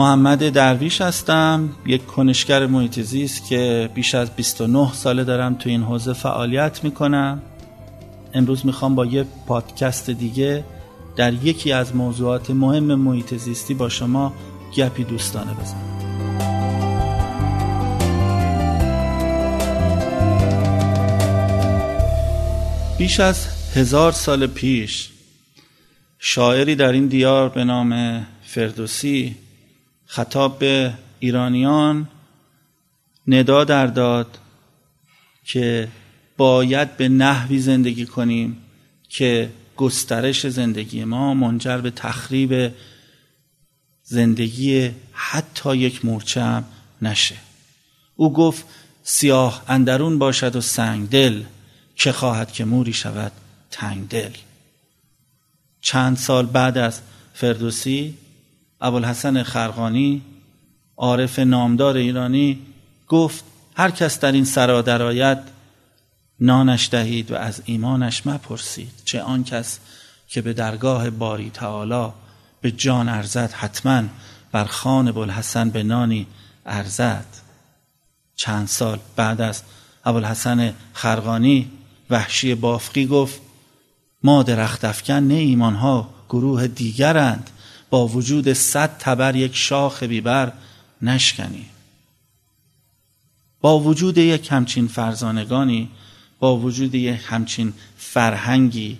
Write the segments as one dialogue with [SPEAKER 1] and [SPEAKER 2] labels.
[SPEAKER 1] محمد درویش هستم. یک کنشگر محیط زیست که بیش از 29 ساله دارم تو این حوزه فعالیت می‌کنم. امروز می‌خوام با یه پادکست دیگه در یکی از موضوعات مهم محیط زیستی با شما گپی دوستانه بزنم. بیش از هزار سال پیش شاعری در این دیار به نام فردوسی خطاب به ایرانیان ندا در داد که باید به نحوی زندگی کنیم که گسترش زندگی ما منجر به تخریب زندگی حتی یک مورچه نشه. او گفت سیاه اندرون باشد و سنگ دل که خواهد که موری شود تنگ دل. چند سال بعد از فردوسی ابوالحسن خرقانی عارف نامدار ایرانی گفت هر کس در این سرا درآید نانش دهید و از ایمانش مپرسید چه آن کس که به درگاه باری تعالی به جان ارزد حتما بر خان ابوالحسن به نانی ارزد. چند سال بعد از ابوالحسن خرقانی وحشی بافقی گفت ما درخت افکن نه ایمانها گروه دیگرند با وجود صد تبر یک شاخ بیبر نشکنی. با وجود یک همچین فرزانگانی با وجود یک همچین فرهنگی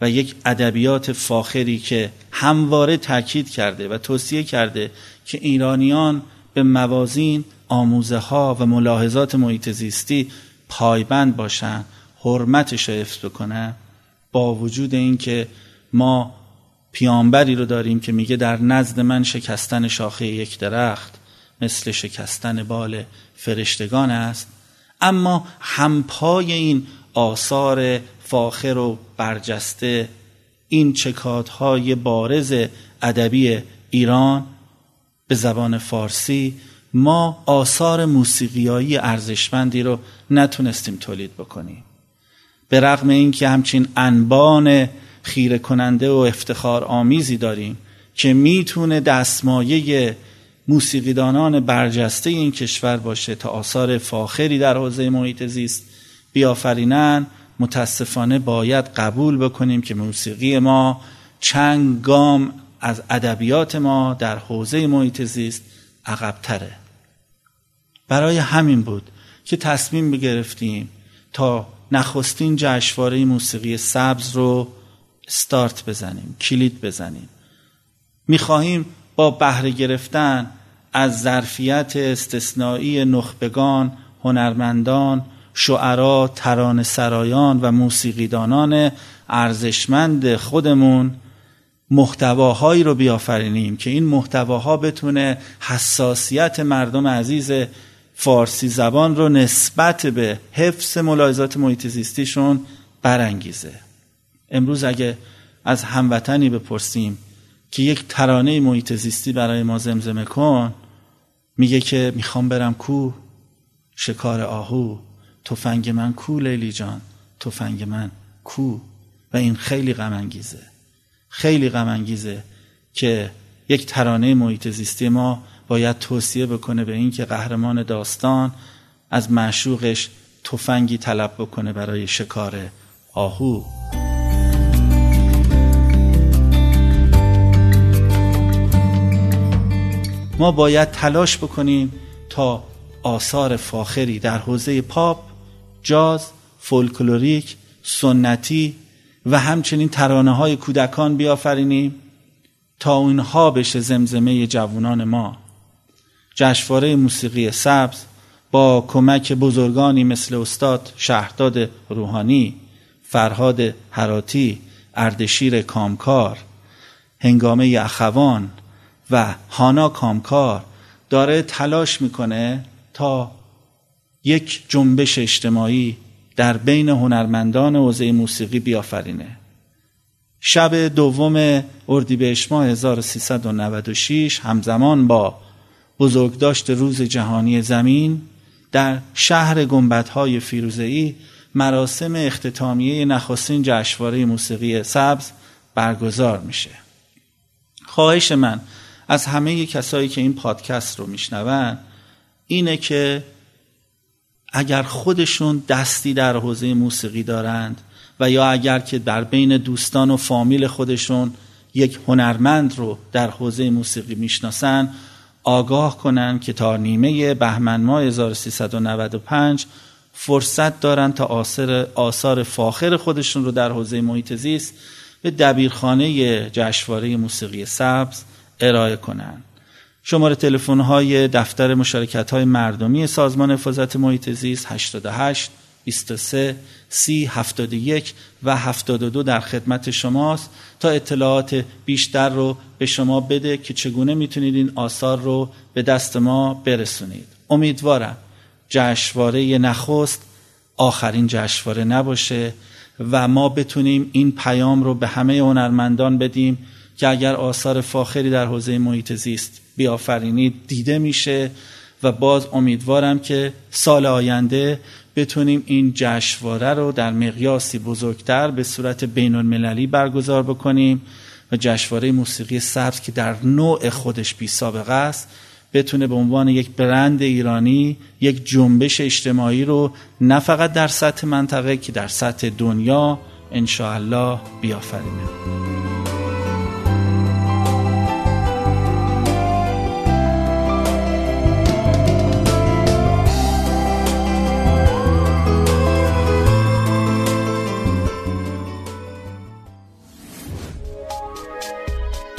[SPEAKER 1] و یک ادبیات فاخری که همواره تاکید کرده و توصیه کرده که ایرانیان به موازین آموزه ها و ملاحظات محیط زیستی پایبند باشند حرمتش رو حفظ بکنن با وجود اینکه ما پیامبری رو داریم که میگه در نزد من شکستن شاخه یک درخت مثل شکستن بال فرشتگان است. اما همپای این آثار فاخر و برجسته این چکادهای بارز ادبی ایران به زبان فارسی ما آثار موسیقیایی ارزشمندی رو نتونستیم تولید بکنیم. به رغم اینکه همچین انبان خیره کننده و افتخار آمیزی داریم که می‌تونه دستمایه موسیقیدانان برجسته این کشور باشه تا آثار فاخری در حوزه محیط زیست بیافرینن. متاسفانه باید قبول بکنیم که موسیقی ما چند گام از ادبیات ما در حوزه محیط زیست عقبتره. برای همین بود که تصمیم بگرفتیم تا نخستین جشنواره موسیقی سبز رو استارت بزنیم کلید بزنیم. می‌خواهیم با بهره گرفتن از ظرفیت استثنایی نخبگان هنرمندان شعرا تران سرایان و موسیقیدانان ارزشمند خودمون محتواهایی رو بیافرینیم که این محتواها بتونه حساسیت مردم عزیز فارسی زبان رو نسبت به حفظ ملاحظات محیط زیستیشون برانگیزه. امروز اگه از هموطنی بپرسیم که یک ترانه محیط زیستی برای ما زمزمه کن میگه که می‌خوام برم کو شکار آهو تفنگ من کو لیلی جان تفنگ من کو. و این خیلی غم انگیزه خیلی غم انگیزه که یک ترانه محیط زیستی ما باید توصیه بکنه به اینکه قهرمان داستان از معشوقش تفنگی طلب بکنه برای شکار آهو. ما باید تلاش بکنیم تا آثار فاخری در حوزه پاپ، جاز، فولکلوریک، سنتی و همچنین ترانه های کودکان بیافرینیم تا اونها بشه زمزمه جوانان ما. جشنواره موسیقی سبز با کمک بزرگانی مثل استاد شهرداد روحانی فرهاد حراتی اردشیر کامکار هنگامه اخوان و هانا کامکار داره تلاش می‌کنه تا یک جنبش اجتماعی در بین هنرمندان حوزه موسیقی بیافرینه. شب دوم اردیبهشت ماه 1396 همزمان با بزرگداشت روز جهانی زمین در شهر گنبدهای فیروزه‌ای مراسم اختتامیه نخستین جشنواره موسیقی سبز برگزار میشه. خواهش من از همه کسایی که این پادکست رو میشنون اینه که اگر خودشون دستی در حوزه موسیقی دارند و یا اگر که در بین دوستان و فامیل خودشون یک هنرمند رو در حوزه موسیقی می‌شناسن آگاه کنند که تا نیمه بهمن ماه 1395 فرصت دارند تا آثار, آثار فاخر خودشون رو در حوزه محیط زیست به دبیرخانه جشنواره موسیقی سبز ارائه کنند. شماره تلفن های دفتر مشارکت های مردمی سازمان حفاظت محیط زیست 88 23 30 71 و 72 در خدمت شماست تا اطلاعات بیشتر رو به شما بده که چگونه می‌تونید این آثار رو به دست ما برسونید امیدوارم جشنواره نخست آخرین جشنواره نباشه و ما بتونیم این پیام رو به همه هنرمندان بدیم که اگر آثار فاخری در حوزه محیط زیست بیافرینید دیده میشه و باز امیدوارم که سال آینده بتونیم این جشنواره رو در مقیاسی بزرگتر به صورت بین المللی برگزار بکنیم و جشنواره موسیقی سبز که در نوع خودش بی سابقه است بتونه به عنوان یک برند ایرانی یک جنبش اجتماعی رو نه فقط در سطح منطقه که در سطح دنیا انشاءالله بیافرینه.